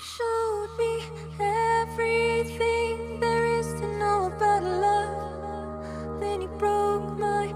Showed me everything there is to know about love. Then you broke my